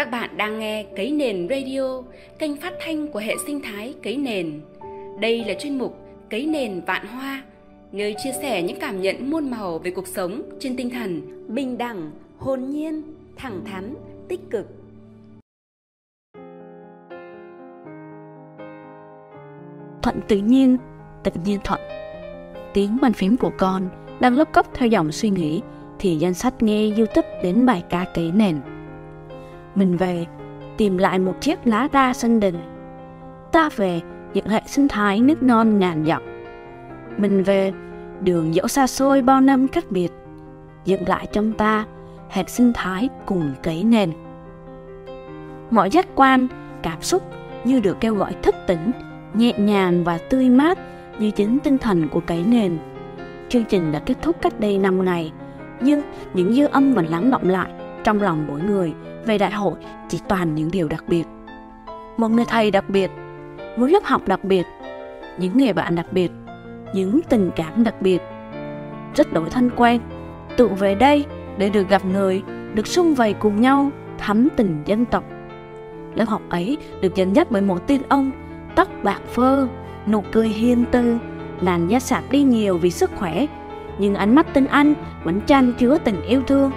Các bạn đang nghe Cấy Nền Radio, kênh phát thanh của hệ sinh thái Cấy Nền. Đây là chuyên mục Cấy Nền Vạn Hoa, nơi chia sẻ những cảm nhận muôn màu về cuộc sống trên tinh thần bình đẳng, hồn nhiên, thẳng thắn, tích cực. Thuận tự nhiên, tự nhiên thuận. Tiếng bàn phím của con đang lấp cốc theo dòng suy nghĩ thì danh sách nghe youtube đến bài ca cấy nền mình về, tìm lại một chiếc lá đa sân đình. Ta về những hệ sinh thái nước non ngàn dặm. Mình về, đường dẫu xa xôi bao năm cách biệt. Dựng lại trong ta hệ sinh thái cùng cấy nền. Mọi giác quan, cảm xúc như được kêu gọi thức tỉnh, nhẹ nhàng và tươi mát như chính tinh thần của cấy nền. Chương trình đã kết thúc cách đây 5 ngày, nhưng những dư âm vẫn lắng động lại trong lòng mỗi người. Về đại hội, chỉ toàn những điều đặc biệt. Một người thầy đặc biệt, một lớp học đặc biệt, những người bạn đặc biệt, những tình cảm đặc biệt. Rất đổi thân quen tụ về đây để được gặp người, được sung vầy cùng nhau, thắm tình dân tộc. Lớp học ấy được dẫn dắt bởi một tiên ông, tóc bạc phơ, nụ cười hiền tư làn da sạp đi nhiều vì sức khỏe, nhưng ánh mắt tinh anh vẫn chan chứa tình yêu thương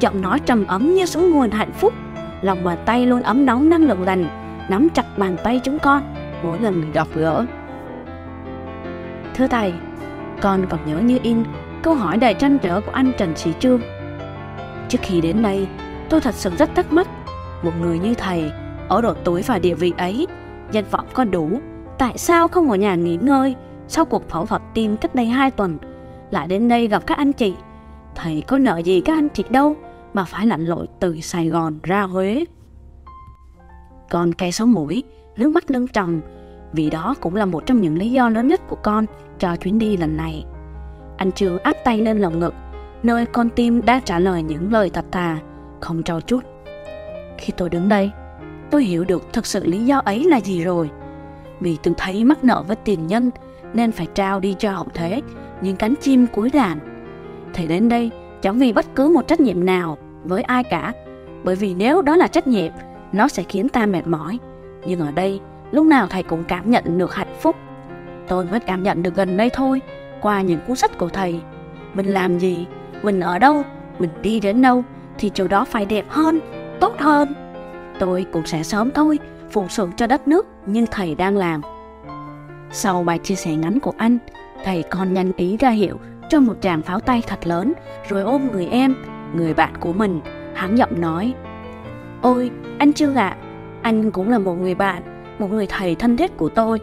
giọng nói trầm ấm như sống nguồn hạnh phúc. Lòng bàn tay luôn ấm nóng năng lượng lành, nắm chặt bàn tay chúng con, mỗi lần gặp gỡ. Thưa thầy, con còn nhớ như in câu hỏi đầy trăn trở của anh trần sĩ trương. Trước khi đến đây, tôi thật sự rất thắc mắc. Một người như thầy, ở độ tuổi và địa vị ấy, danh vọng có đủ, tại sao không ở nhà nghỉ ngơi sau cuộc phẫu thuật tim cách đây hai tuần? Lại đến đây gặp các anh chị, thầy có nợ gì các anh chị đâu? Mà phải lặn lội từ Sài Gòn ra Huế. Con cây sống mũi, nước mắt lưng tròng, vì đó cũng là một trong những lý do lớn nhất của con cho chuyến đi lần này. Anh Trương áp tay lên lồng ngực, nơi con tim đã trả lời những lời thật thà, không trao chút. Khi tôi đứng đây, tôi hiểu được thực sự lý do ấy là gì rồi. Vì từng thấy mắc nợ với tiền nhân nên phải trao đi cho hậu thế những cánh chim cuối đàn. Thì đến đây chẳng vì bất cứ một trách nhiệm nào với ai cả, bởi vì nếu đó là trách nhiệm, nó sẽ khiến ta mệt mỏi. Nhưng ở đây, lúc nào thầy cũng cảm nhận được hạnh phúc. Tôi mới cảm nhận được gần đây thôi, qua những cuốn sách của thầy. Mình làm gì, mình ở đâu, mình đi đến đâu, thì chỗ đó phải đẹp hơn, tốt hơn. Tôi cũng sẽ sớm thôi, phụng sự cho đất nước như thầy đang làm. Sau bài chia sẻ ngắn của anh, thầy còn nhanh ý ra hiệu cho một tràng pháo tay thật lớn, rồi ôm người em, người bạn của mình, hắn giọng nói. Ôi, anh Trương ạ, à, anh cũng là một người bạn, một người thầy thân thiết của tôi.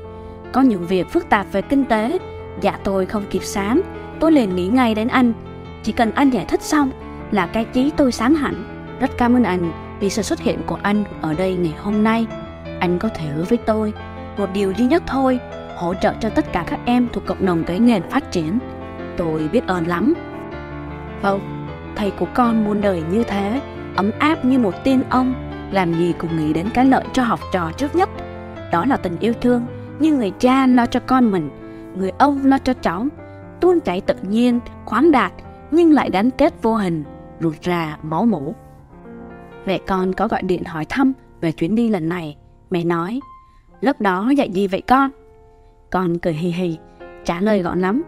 Có những việc phức tạp về kinh tế, dạ tôi không kịp sáng, tôi liền nghĩ ngay đến anh. Chỉ cần anh giải thích xong là cái trí tôi sáng hẳn. Rất cảm ơn anh vì sự xuất hiện của anh ở đây ngày hôm nay. Anh có thể hứa với tôi một điều duy nhất thôi, hỗ trợ cho tất cả các em thuộc cộng đồng cái nghề phát triển tôi biết ơn lắm. Vâng, thầy của con muôn đời như thế, ấm áp như một tiên ông, làm gì cũng nghĩ đến cái lợi cho học trò trước nhất. Đó là tình yêu thương, như người cha lo cho con mình, người ông lo cho cháu, tuôn chảy tự nhiên, khoáng đạt, nhưng lại gắn kết vô hình, rụt rà, máu mủ. Mẹ con có gọi điện hỏi thăm về chuyến đi lần này. Mẹ nói, lớp đó dạy gì vậy con? Con cười hì hì, trả lời gọn lắm,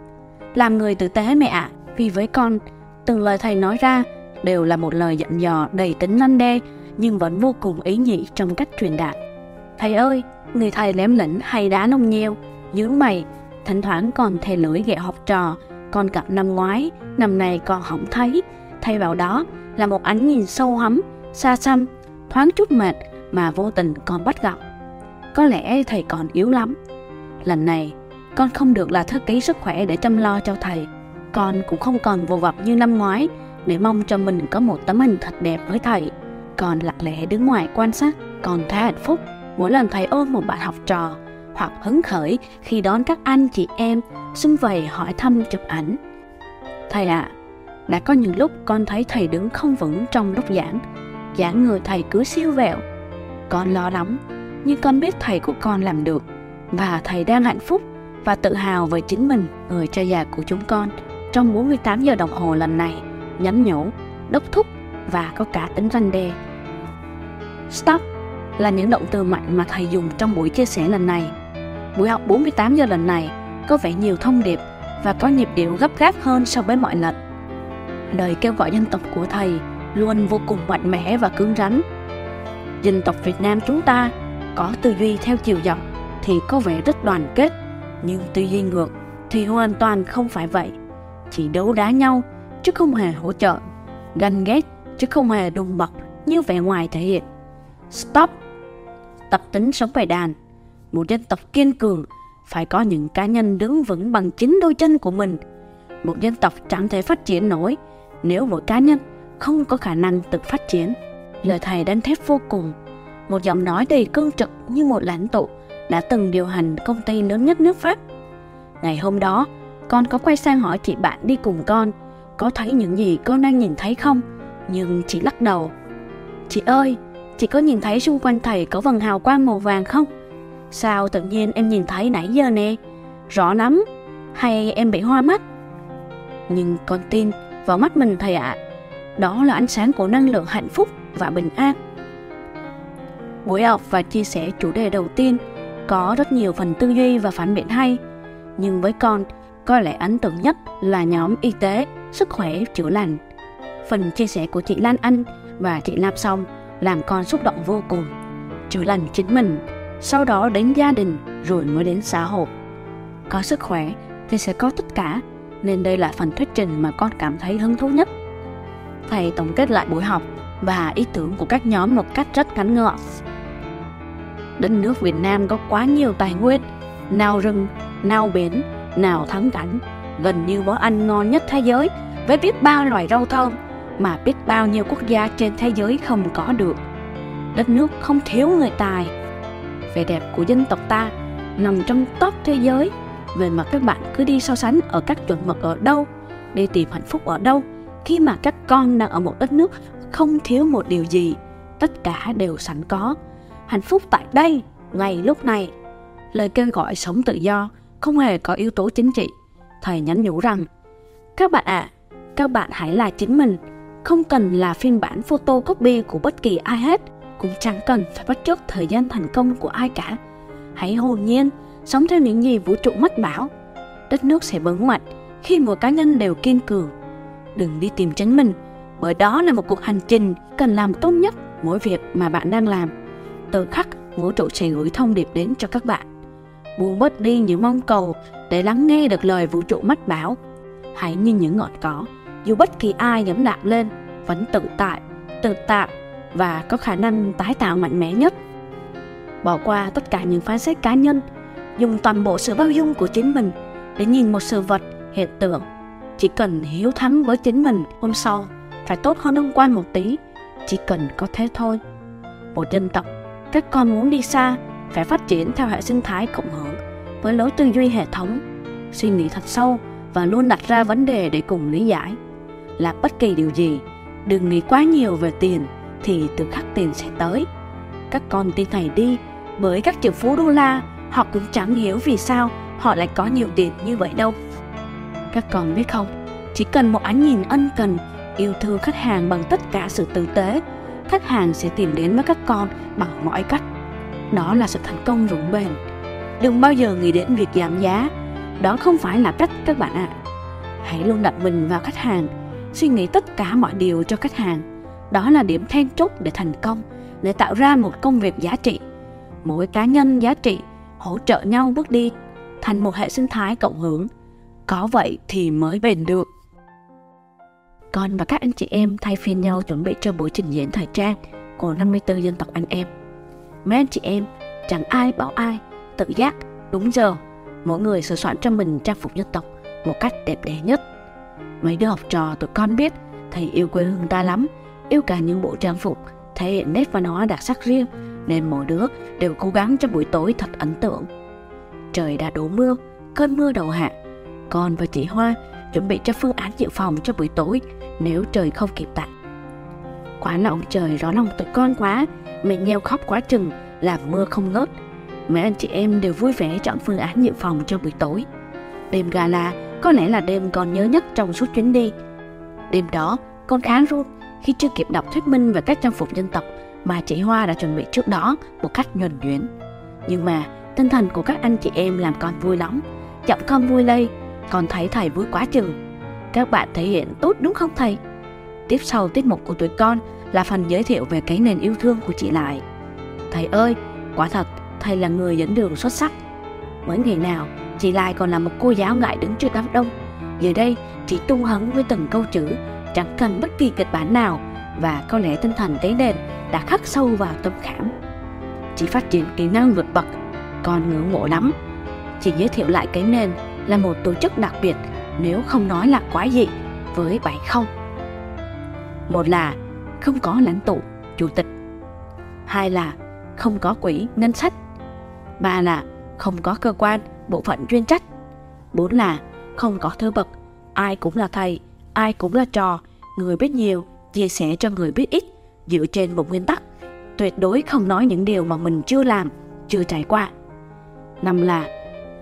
làm người tử tế mẹ ạ, vì với con, từng lời thầy nói ra đều là một lời dặn dò đầy tính năn đe nhưng vẫn vô cùng ý nhị trong cách truyền đạt. Thầy ơi, người thầy lém lĩnh hay đá nông nheo, dưới mày, thỉnh thoảng còn thề lưỡi ghẹ học trò, con cặp năm ngoái, năm nay con không thấy, thay vào đó là một ánh nhìn sâu hắm, xa xăm, thoáng chút mệt mà vô tình còn bắt gặp. Có lẽ thầy còn yếu lắm. Lần này, con không được là thư ký sức khỏe để chăm lo cho thầy. Con cũng không còn vô vập như năm ngoái để mong cho mình có một tấm hình thật đẹp với thầy. Con lặng lẽ đứng ngoài quan sát, còn thấy hạnh phúc mỗi lần thầy ôm một bạn học trò hoặc hứng khởi khi đón các anh chị em xung vầy hỏi thăm chụp ảnh. Thầy ạ, à, đã có những lúc con thấy thầy đứng không vững trong lúc giảng, giảng người thầy cứ siêu vẹo. Con lo lắm, nhưng con biết thầy của con làm được và thầy đang hạnh phúc và tự hào về chính mình, người cha già của chúng con trong 48 giờ đồng hồ lần này, nhắn nhủ, đốc thúc và có cả tính răn đe. Stop là những động từ mạnh mà thầy dùng trong buổi chia sẻ lần này. Buổi học 48 giờ lần này có vẻ nhiều thông điệp và có nhịp điệu gấp gáp hơn so với mọi lần. Lời kêu gọi dân tộc của thầy luôn vô cùng mạnh mẽ và cứng rắn. Dân tộc Việt Nam chúng ta có tư duy theo chiều dọc thì có vẻ rất đoàn kết, nhưng tư duy ngược thì hoàn toàn không phải vậy. Chỉ đấu đá nhau chứ không hề hỗ trợ, ganh ghét chứ không hề đùm bọc như vẻ ngoài thể hiện. Stop! Tập tính sống bài đàn. Một dân tộc kiên cường phải có những cá nhân đứng vững bằng chính đôi chân của mình. Một dân tộc chẳng thể phát triển nổi nếu mỗi cá nhân không có khả năng tự phát triển. Lời thầy đánh thép vô cùng, một giọng nói đầy cương trực như một lãnh tụ đã từng điều hành công ty lớn nhất nước Pháp. Ngày hôm đó, con có quay sang hỏi chị bạn đi cùng con, có thấy những gì con đang nhìn thấy không? Nhưng chị lắc đầu. Chị ơi, chị có nhìn thấy xung quanh thầy có vần hào quang màu vàng không? Sao tự nhiên em nhìn thấy nãy giờ nè? Rõ lắm, hay em bị hoa mắt? Nhưng con tin vào mắt mình thầy ạ. À. Đó là ánh sáng của năng lượng hạnh phúc và bình an. Buổi học và chia sẻ chủ đề đầu tiên có rất nhiều phần tư duy và phản biện hay. Nhưng với con, có lẽ ấn tượng nhất là nhóm y tế, sức khỏe, chữa lành. Phần chia sẻ của chị Lan Anh và chị Lam Song làm con xúc động vô cùng. Chữa lành chính mình, sau đó đến gia đình rồi mới đến xã hội. Có sức khỏe thì sẽ có tất cả, nên đây là phần thuyết trình mà con cảm thấy hứng thú nhất. Thầy tổng kết lại buổi học và ý tưởng của các nhóm một cách rất ngắn gọn. Đất nước Việt Nam có quá nhiều tài nguyên, nào rừng, nào biển, nào thắng cảnh, gần như món ăn ngon nhất thế giới với biết bao loài rau thơm mà biết bao nhiêu quốc gia trên thế giới không có được. Đất nước không thiếu người tài. Vẻ đẹp của dân tộc ta nằm trong top thế giới. Về mà các bạn cứ đi so sánh ở các chuẩn mực ở đâu, đi tìm hạnh phúc ở đâu, khi mà các con đang ở một đất nước không thiếu một điều gì, tất cả đều sẵn có. Hạnh phúc tại đây, ngay lúc này. Lời kêu gọi sống tự do không hề có yếu tố chính trị. Thầy nhắn nhủ rằng, các bạn ạ, à, các bạn hãy là chính mình, không cần là phiên bản photocopy của bất kỳ ai hết, cũng chẳng cần phải bắt chước thời gian thành công của ai cả. Hãy hồn nhiên, sống theo những gì vũ trụ mách bảo. Đất nước sẽ vững mạnh khi mỗi cá nhân đều kiên cường. Đừng đi tìm chính mình, bởi đó là một cuộc hành trình cần làm tốt nhất mỗi việc mà bạn đang làm. Từ khắc, vũ trụ sẽ gửi thông điệp đến cho các bạn. Buông bớt đi những mong cầu để lắng nghe được lời vũ trụ mách bảo. Hãy như những ngọn cỏ, dù bất kỳ ai ngẫm đạp lên, vẫn tự tại, tự tạo và có khả năng tái tạo mạnh mẽ nhất. Bỏ qua tất cả những phán xét cá nhân, dùng toàn bộ sự bao dung của chính mình để nhìn một sự vật, hiện tượng. Chỉ cần hiếu thắng với chính mình hôm sau phải tốt hơn hôm qua một tí, chỉ cần có thế thôi. Một dân tộc, các con muốn đi xa, phải phát triển theo hệ sinh thái cộng hưởng với lối tư duy hệ thống, suy nghĩ thật sâu và luôn đặt ra vấn đề để cùng lý giải. Làm bất kỳ điều gì, đừng nghĩ quá nhiều về tiền thì từ khắc tiền sẽ tới. Các con tin này đi, bởi các triệu phú đô la, họ cũng chẳng hiểu vì sao họ lại có nhiều tiền như vậy đâu. Các con biết không, chỉ cần một ánh nhìn ân cần, yêu thương khách hàng bằng tất cả sự tử tế, khách hàng sẽ tìm đến với các con bằng mọi cách. Đó là sự thành công vững bền. Đừng bao giờ nghĩ đến việc giảm giá, đó không phải là cách các bạn ạ. À. Hãy luôn đặt mình vào khách hàng, suy nghĩ tất cả mọi điều cho khách hàng đó là điểm then chốt để thành công, để tạo ra một công việc giá trị. Mỗi cá nhân giá trị hỗ trợ nhau bước đi thành một hệ sinh thái cộng hưởng. Có vậy thì mới bền được. Con và các anh chị em thay phiên nhau chuẩn bị cho buổi trình diễn thời trang của 54 dân tộc anh em. Mấy anh chị em, chẳng ai bảo ai, tự giác, đúng giờ, mỗi người sửa soạn cho mình trang phục dân tộc một cách đẹp đẽ nhất. Mấy đứa học trò tụi con biết thầy yêu quê hương ta lắm yêu cả những bộ trang phục thể hiện nét văn hóa đặc sắc riêng nên mỗi đứa đều cố gắng cho buổi tối thật ấn tượng. Trời đã đổ mưa, cơn mưa đầu hạ. Con và chị Hoa chuẩn bị cho phương án dự phòng cho buổi tối nếu trời không kịp tạnh. Quá là ông trời rõ lòng tụi con quá, mẹ nheo khóc quá chừng, làm mưa không ngớt. Mấy anh chị em đều vui vẻ chọn phương án dự phòng cho buổi tối. Đêm gala có lẽ là đêm con nhớ nhất trong suốt chuyến đi. Đêm đó, con khá run khi chưa kịp đọc thuyết minh về các trang phục dân tộc mà chị Hoa đã chuẩn bị trước đó một cách nhuần nhuyễn. Nhưng mà tinh thần của các anh chị em làm con vui lắm. Giọng con vui lây, con thấy thầy vui quá chừng. Các bạn thể hiện tốt đúng không thầy? Tiếp sau tiết mục của tụi con là phần giới thiệu về cái nền yêu thương của chị lại. Thầy ơi, quả thật, thầy là người dẫn đường xuất sắc. Mỗi ngày nào, chị lại còn là một cô giáo ngại đứng trước đám đông. Giờ đây, chị tung hứng với từng câu chữ, chẳng cần bất kỳ kịch bản nào và có lẽ tinh thần cái nền đã khắc sâu vào tâm khảm. Chị phát triển kỹ năng vượt bậc, còn ngưỡng mộ lắm. Chị giới thiệu lại cái nền là một tổ chức đặc biệt nếu không nói là quái dị với bảy không. Một là không có lãnh tụ, chủ tịch. Hai là không có quỹ, ngân sách. Ba là không có cơ quan, bộ phận chuyên trách. Bốn là không có thứ bậc, ai cũng là thầy, ai cũng là trò, người biết nhiều, chia sẻ cho người biết ít, dựa trên một nguyên tắc, tuyệt đối không nói những điều mà mình chưa làm, chưa trải qua. Năm là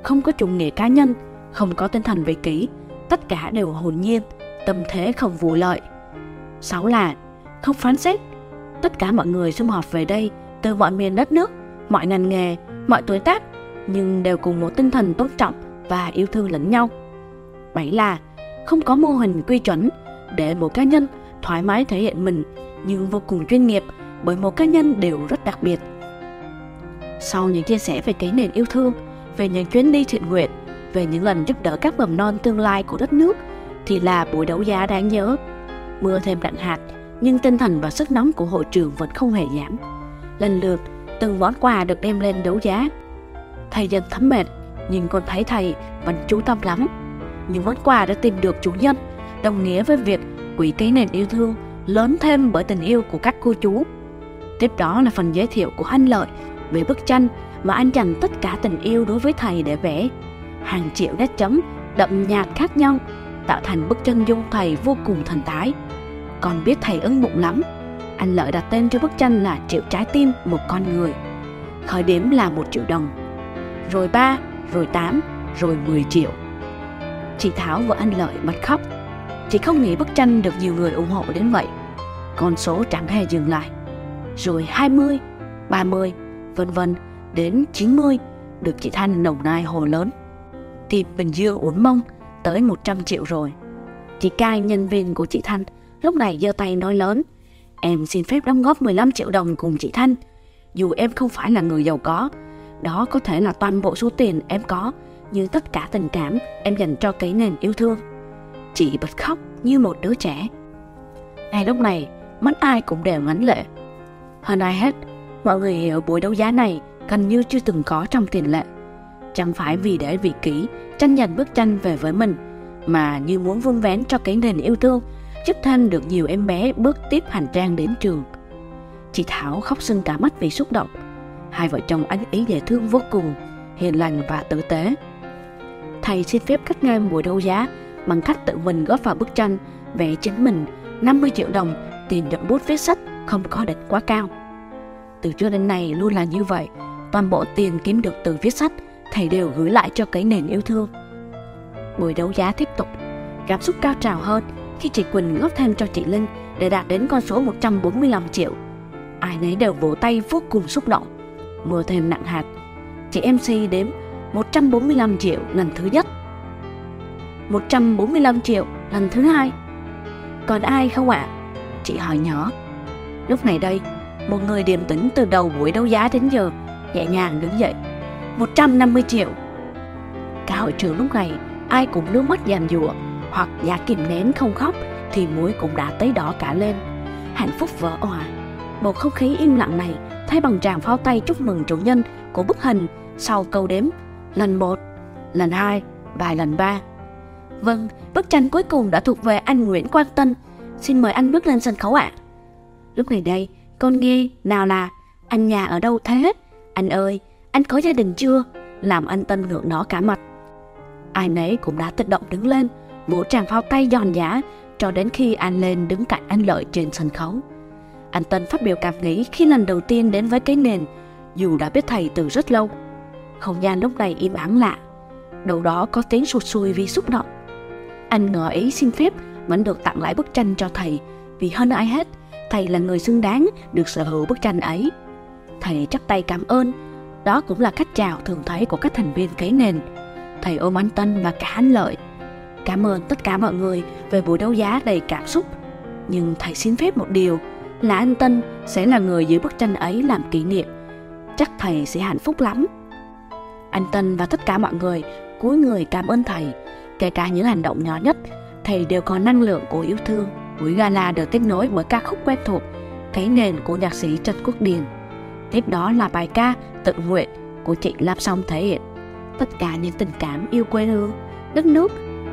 không có chủ nghĩa cá nhân, không có tinh thần vị kỷ, tất cả đều hồn nhiên, tâm thế không vụ lợi. Sáu là không phán xét, tất cả mọi người xung họp về đây từ mọi miền đất nước, mọi ngành nghề, mọi tuổi tác, nhưng đều cùng một tinh thần tôn trọng và yêu thương lẫn nhau. Bảy là không có mô hình quy chuẩn để mỗi cá nhân thoải mái thể hiện mình nhưng vô cùng chuyên nghiệp bởi mỗi cá nhân đều rất đặc biệt. Sau những chia sẻ về cái nền yêu thương, về những chuyến đi thiện nguyện, về những lần giúp đỡ các mầm non tương lai của đất nước thì là buổi đấu giá đáng nhớ. Mưa thêm đạn hạt, nhưng tinh thần và sức nóng của hội trường vẫn không hề giảm. Lần lượt, từng món quà được đem lên đấu giá. Thầy dần thấm mệt, nhưng con thấy thầy vẫn chú tâm lắm. Những món quà đã tìm được chủ nhân, đồng nghĩa với việc quỹ cái nền yêu thương lớn thêm bởi tình yêu của các cô chú. Tiếp đó là phần giới thiệu của anh Lợi về bức tranh mà anh dành tất cả tình yêu đối với thầy để vẽ. Hàng triệu nét chấm đậm nhạt khác nhau tạo thành bức chân dung thầy vô cùng thần thái. Còn biết thầy ưng bụng lắm, anh Lợi đặt tên cho bức tranh là Triệu Trái Tim Một Con Người. Khởi điểm là một triệu đồng, rồi ba, rồi tám, rồi 10 triệu. Chị Thảo vợ anh Lợi bật khóc Chị không nghĩ bức tranh được nhiều người ủng hộ đến vậy. Con số chẳng hề dừng lại. Rồi 20, 30, vân vân đến 90 được chị Thanh nồng nai hồ lớn. Thì Bình Dương uốn mông tới 100 triệu rồi. Chị Cai nhân viên của chị Thanh lúc này giơ tay nói lớn. Em xin phép đóng góp 15 triệu đồng cùng chị Thanh. Dù em không phải là người giàu có, đó có thể là toàn bộ số tiền em có, nhưng tất cả tình cảm em dành cho cái nền yêu thương chị bật khóc như một đứa trẻ. Ngay lúc này, mắt ai cũng đều ngấn lệ. Hơn ai hết, mọi người hiểu buổi đấu giá này gần như chưa từng có trong tiền lệ. Chẳng phải vì để vị kỷ tranh giành bức tranh về với mình, mà như muốn vun vén cho cái nền yêu thương, giúp Thanh được nhiều em bé bước tiếp hành trang đến trường. Chị Thảo khóc sưng cả mắt vì xúc động. Hai vợ chồng anh ý dễ thương vô cùng, hiền lành và tử tế. Thầy xin phép cắt ngang buổi đấu giá bằng cách tự mình góp vào bức tranh vẽ chính mình 50 triệu đồng tiền đậm bút viết sách không có định quá cao. Từ trước đến nay luôn là như vậy, toàn bộ tiền kiếm được từ viết sách thầy đều gửi lại cho cái nền yêu thương. Buổi đấu giá tiếp tục, cảm xúc cao trào hơn khi chị Quỳnh góp thêm cho chị Linh để đạt đến con số 145 triệu. Ai nấy đều vỗ tay vô cùng xúc động. Mưa thêm nặng hạt. Chị MC đếm 145 triệu lần thứ nhất 145 triệu lần thứ hai. Còn ai không ạ? Chị hỏi nhỏ. Lúc này đây, một người điềm tĩnh từ đầu buổi đấu giá đến giờ, nhẹ nhàng đứng dậy. 150 triệu. Cả hội trường lúc này, ai cũng nước mắt giàn dụa hoặc giả kìm nén không khóc, thì mũi cũng đã tới đỏ cả lên. Hạnh phúc vỡ òa. Một không khí im lặng này thay bằng tràng pháo tay chúc mừng chủ nhân của bức hình sau câu đếm lần một, lần hai vài lần ba. Vâng, bức tranh cuối cùng đã thuộc về anh Nguyễn Quang Tân. Xin mời anh bước lên sân khấu ạ. À. Lúc này đây, con nghe nào là anh nhà ở đâu thế? Anh ơi, anh có gia đình chưa? Làm anh Tân ngượng đỏ cả mặt. Ai nấy cũng đã tự động đứng lên, vỗ tràng pháo tay giòn giả cho đến khi anh lên đứng cạnh anh Lợi trên sân khấu. Anh Tân phát biểu cảm nghĩ khi lần đầu tiên đến với cái nền, dù đã biết thầy từ rất lâu. Không gian lúc này im ắng lạ, đâu đó có tiếng sụt sùi vì xúc động. Anh ngỏ ý xin phép vẫn được tặng lại bức tranh cho thầy vì hơn ai hết, thầy là người xứng đáng được sở hữu bức tranh ấy. Thầy chắp tay cảm ơn, đó cũng là cách chào thường thấy của các thành viên kế nền. Thầy ôm anh Tân và cả anh Lợi. Cảm ơn tất cả mọi người về buổi đấu giá đầy cảm xúc. Nhưng thầy xin phép một điều là anh Tân sẽ là người giữ bức tranh ấy làm kỷ niệm. Chắc thầy sẽ hạnh phúc lắm. Anh Tân và tất cả mọi người cúi người cảm ơn thầy, kể cả những hành động nhỏ nhất, thầy đều có năng lượng của yêu thương. Buổi gala được tiếp nối bởi ca khúc quen thuộc, cái nền của nhạc sĩ Trần Quốc Điền. Tiếp đó là bài ca Tự nguyện của chị Lam Song thể hiện tất cả những tình cảm yêu quê hương, đất nước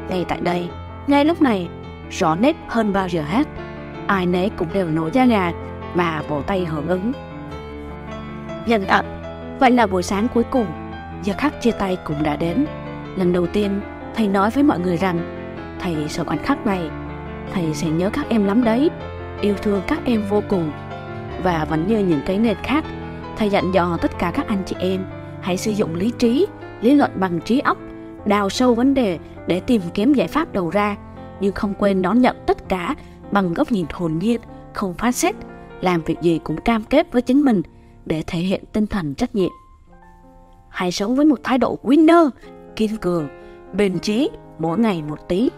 ngay tại đây, ngay lúc này, rõ nét hơn bao giờ hết. Ai nấy cũng đều nổi da gà và vỗ tay hưởng ứng. Nhân ạ, vậy là buổi sáng cuối cùng, giờ khắc chia tay cũng đã đến. Lần đầu tiên, thầy nói với mọi người rằng thầy sợ khoảnh khắc này, thầy sẽ nhớ các em lắm đấy, yêu thương các em vô cùng. Và vẫn như những cái nền khác, thầy dặn dò tất cả các anh chị em hãy sử dụng lý trí, lý luận bằng trí óc, đào sâu vấn đề để tìm kiếm giải pháp đầu ra, nhưng không quên đón nhận tất cả bằng góc nhìn hồn nhiên, không phán xét, làm việc gì cũng cam kết với chính mình để thể hiện tinh thần trách nhiệm. Hãy sống với một thái độ winner, kiên cường, bền trí, mỗi ngày một tí.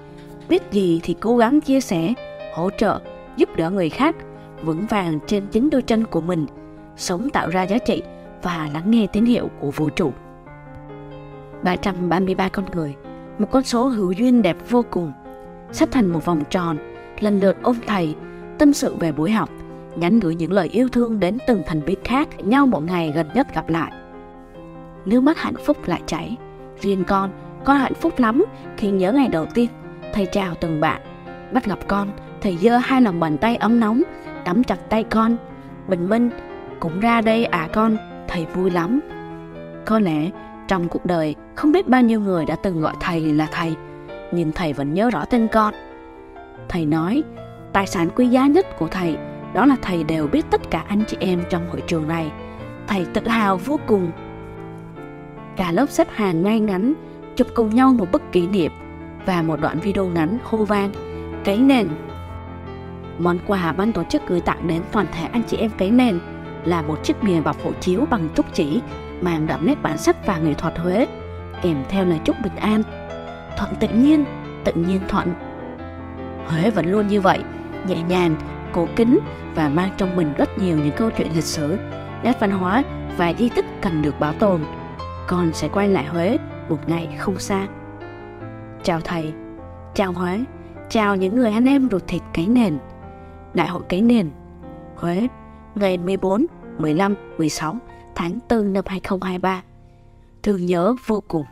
Biết gì thì cố gắng chia sẻ, hỗ trợ, giúp đỡ người khác, vững vàng trên chính đôi chân của mình, sống tạo ra giá trị và lắng nghe tín hiệu của vũ trụ. 333 con người, một con số hữu duyên đẹp vô cùng, xếp thành một vòng tròn, lần lượt ôm thầy, tâm sự về buổi học, nhắn gửi những lời yêu thương đến từng thành viên khác nhau một ngày gần nhất gặp lại. Nước mắt hạnh phúc lại chảy. Riêng con, con hạnh phúc lắm khi nhớ ngày đầu tiên thầy chào từng bạn. Bắt gặp con, thầy giơ hai lòng bàn tay ấm nóng, nắm chặt tay con. Bình minh, cũng ra đây à con, thầy vui lắm. Có lẽ trong cuộc đời không biết bao nhiêu người đã từng gọi thầy là thầy, nhưng thầy vẫn nhớ rõ tên con. Thầy nói, tài sản quý giá nhất của thầy đó là thầy đều biết tất cả anh chị em trong hội trường này. Thầy tự hào vô cùng. Cả lớp xếp hàng ngay ngắn, chụp cùng nhau một bức kỷ niệm và một đoạn video ngắn hô vang, cấy nền. Món quà ban tổ chức gửi tặng đến toàn thể anh chị em cấy nền là một chiếc bìa bọc hộ chiếu bằng trúc chỉ mang đậm nét bản sắc và nghệ thuật Huế, kèm theo lời chúc bình an. Thuận tự nhiên, tự nhiên thuận. Huế vẫn luôn như vậy, nhẹ nhàng, cổ kính và mang trong mình rất nhiều những câu chuyện lịch sử, nét văn hóa và di tích cần được bảo tồn. Con sẽ quay lại Huế một ngày không xa. Chào thầy, chào Huế, chào những người anh em ruột thịt cái nền. Đại hội cái nền, Huế, ngày 14, 15, 16 tháng 4 năm 2023. Thương nhớ vô cùng.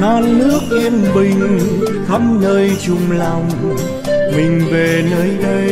non nước yên bình khắp nơi chung lòng mình về nơi đây